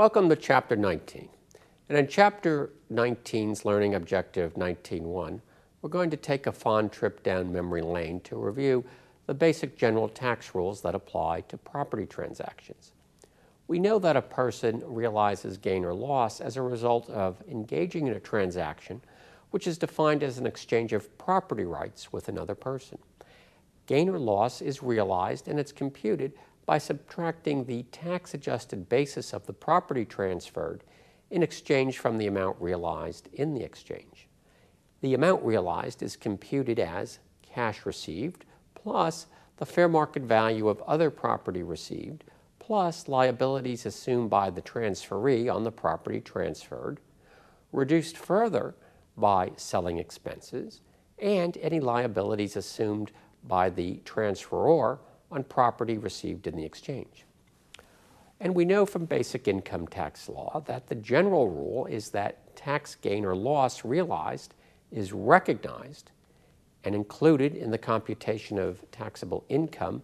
Welcome to Chapter 19. And in Chapter 19's Learning Objective 19.1, we're going to take a fond trip down memory lane to review the basic general tax rules that apply to property transactions. We know that a person realizes gain or loss as a result of engaging in a transaction which is defined as an exchange of property rights with another person. Gain or loss is realized and it's computed by subtracting the tax adjusted basis of the property transferred in exchange from the amount realized in the exchange. The amount realized is computed as cash received plus the fair market value of other property received plus liabilities assumed by the transferee on the property transferred, reduced further by selling expenses, and any liabilities assumed by the transferor on property received in the exchange. And we know from basic income tax law that the general rule is that tax gain or loss realized is recognized and included in the computation of taxable income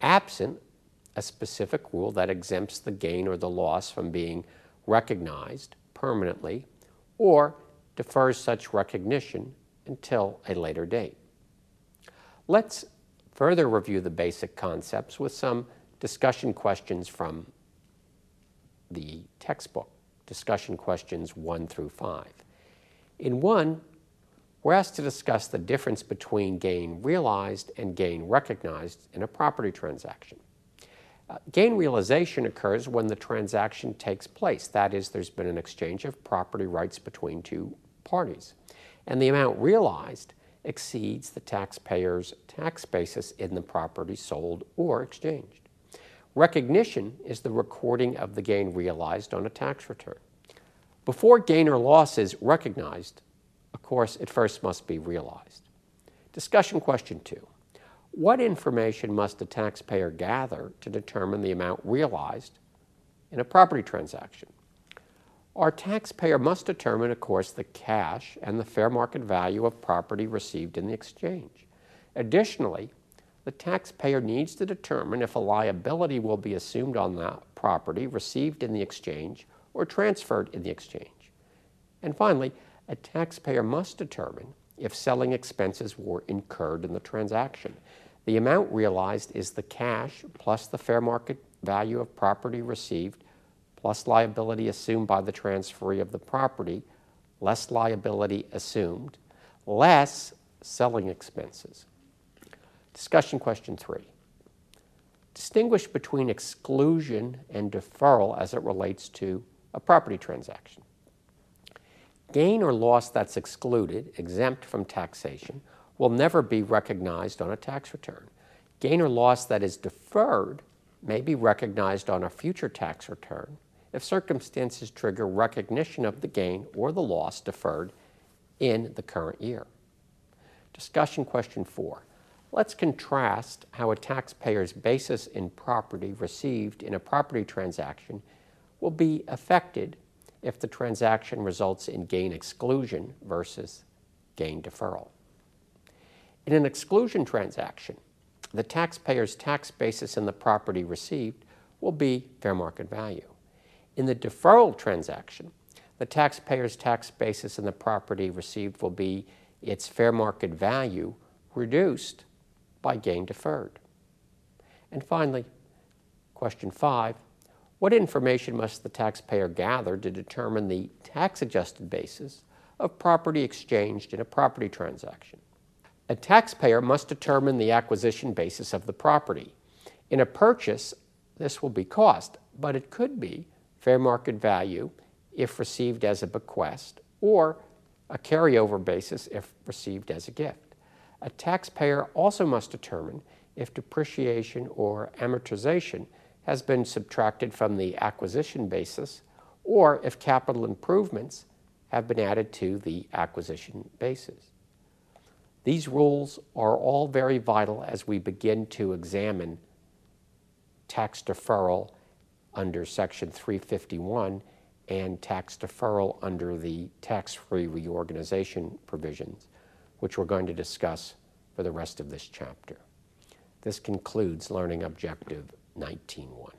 absent a specific rule that exempts the gain or the loss from being recognized permanently or defers such recognition until a later date. Let's further review the basic concepts with some discussion questions from the textbook, discussion questions 1 through 5. In 1, we're asked to discuss the difference between gain realized and gain recognized in a property transaction. Uh, gain realization occurs when the transaction takes place. That is, there's been an exchange of property rights between two parties. And the amount realized exceeds the taxpayer's tax basis in the property sold or exchanged. Recognition is the recording of the gain realized on a tax return. Before gain or loss is recognized, of course, it first must be realized. Discussion question two. What information must the taxpayer gather to determine the amount realized in a property transaction? Our taxpayer must determine, of course, the cash and the fair market value of property received in the exchange. Additionally, the taxpayer needs to determine if a liability will be assumed on that property received in the exchange or transferred in the exchange. And finally, a taxpayer must determine if selling expenses were incurred in the transaction. The amount realized is the cash plus the fair market value of property received plus liability assumed by the transferee of the property, less liability assumed, less selling expenses. Discussion question three. Distinguish between exclusion and deferral as it relates to a property transaction. Gain or loss that's excluded, exempt from taxation, will never be recognized on a tax return. Gain or loss that is deferred may be recognized on a future tax return if circumstances trigger recognition of the gain or the loss deferred in the current year. Discussion question four. Let's contrast how a taxpayer's basis in property received in a property transaction will be affected if the transaction results in gain exclusion versus gain deferral. In an exclusion transaction, the taxpayer's tax basis in the property received will be fair market value. In the deferral transaction, the taxpayer's tax basis in the property received will be its fair market value reduced by gain deferred. And finally, question five, what information must the taxpayer gather to determine the tax adjusted basis of property exchanged in a property transaction? A taxpayer must determine the acquisition basis of the property. In a purchase, this will be cost, but it could be fair market value if received as a bequest, or a carryover basis if received as a gift. A taxpayer also must determine if depreciation or amortization has been subtracted from the acquisition basis or if capital improvements have been added to the acquisition basis. These rules are all very vital as we begin to examine tax deferral under Section 351 and tax deferral under the tax-free reorganization provisions, which we're going to discuss for the rest of this chapter. This concludes Learning Objective 19.1.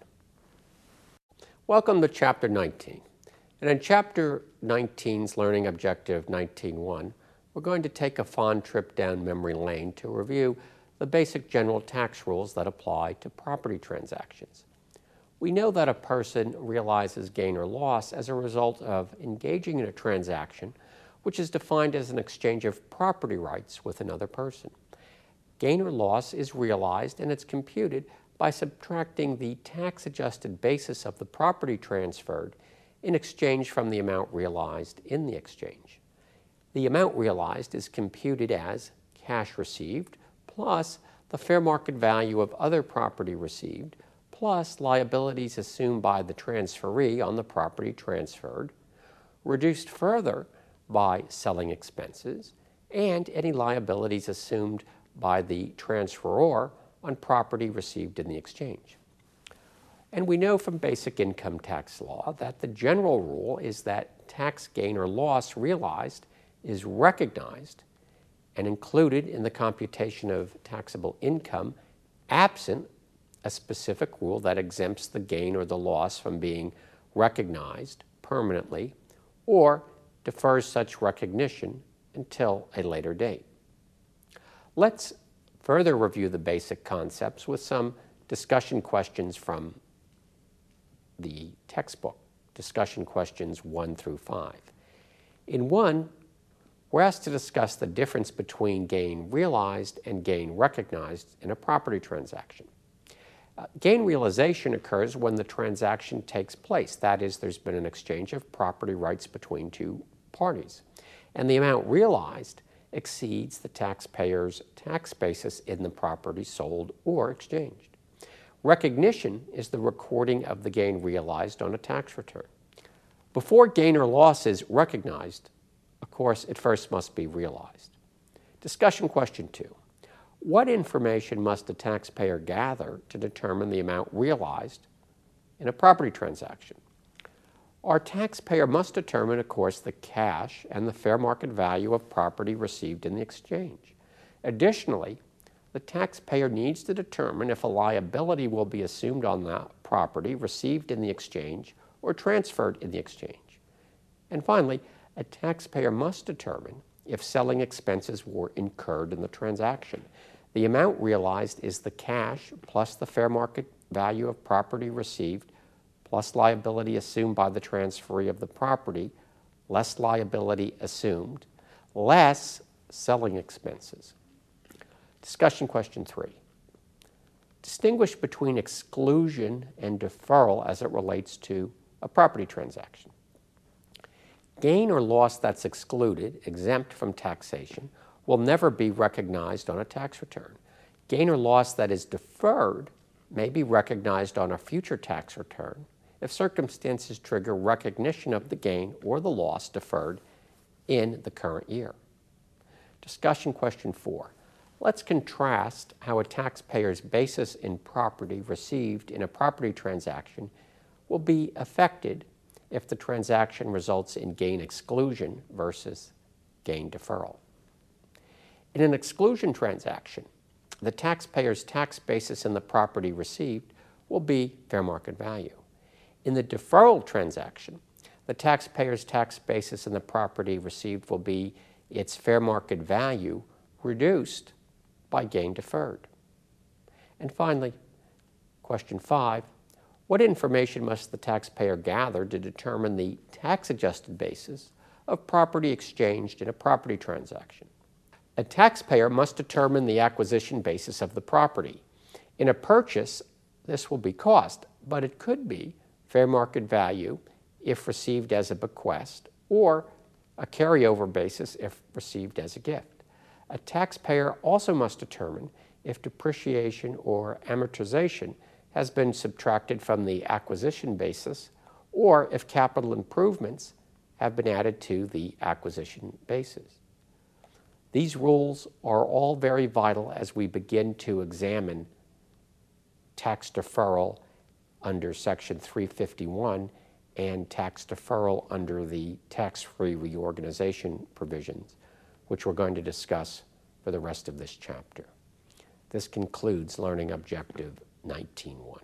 Welcome to Chapter 19. And in Chapter 19's Learning Objective 19.1, we're going to take a fond trip down memory lane to review the basic general tax rules that apply to property transactions. We know that a person realizes gain or loss as a result of engaging in a transaction which is defined as an exchange of property rights with another person. Gain or loss is realized and it's computed by subtracting the tax adjusted basis of the property transferred in exchange from the amount realized in the exchange. The amount realized is computed as cash received plus the fair market value of other property received plus liabilities assumed by the transferee on the property transferred, reduced further by selling expenses, and any liabilities assumed by the transferor on property received in the exchange. And we know from basic income tax law that the general rule is that tax gain or loss realized is recognized and included in the computation of taxable income absent a specific rule that exempts the gain or the loss from being recognized permanently or defers such recognition until a later date. Let's further review the basic concepts with some discussion questions from the textbook, discussion questions 1 through 5. In 1, we're asked to discuss the difference between gain realized and gain recognized in a property transaction. Gain realization occurs when the transaction takes place. That is, there's been an exchange of property rights between two parties. And the amount realized exceeds the taxpayer's tax basis in the property sold or exchanged. Recognition is the recording of the gain realized on a tax return. Before gain or loss is recognized, of course, it first must be realized. Discussion question two. What information must the taxpayer gather to determine the amount realized in a property transaction? Our taxpayer must determine, of course, the cash and the fair market value of property received in the exchange. Additionally, the taxpayer needs to determine if a liability will be assumed on that property received in the exchange or transferred in the exchange. And finally, a taxpayer must determine if selling expenses were incurred in the transaction. The amount realized is the cash plus the fair market value of property received plus liability assumed by the transferee of the property, less liability assumed, less selling expenses. Discussion question three. Distinguish between exclusion and deferral as it relates to a property transaction. Gain or loss that's excluded, exempt from taxation, will never be recognized on a tax return. Gain or loss that is deferred may be recognized on a future tax return if circumstances trigger recognition of the gain or the loss deferred in the current year. Discussion question four. Let's contrast how a taxpayer's basis in property received in a property transaction will be affected if the transaction results in gain exclusion versus gain deferral. In an exclusion transaction, the taxpayer's tax basis in the property received will be fair market value. In the deferral transaction, the taxpayer's tax basis in the property received will be its fair market value reduced by gain deferred. And finally, question five, what information must the taxpayer gather to determine the tax adjusted basis of property exchanged in a property transaction? A taxpayer must determine the acquisition basis of the property. In a purchase, this will be cost, but it could be fair market value if received as a bequest, or a carryover basis if received as a gift. A taxpayer also must determine if depreciation or amortization has been subtracted from the acquisition basis or if capital improvements have been added to the acquisition basis. These rules are all very vital as we begin to examine tax deferral under Section 351 and tax deferral under the tax-free reorganization provisions, which we're going to discuss for the rest of this chapter. This concludes Learning Objective 19.1.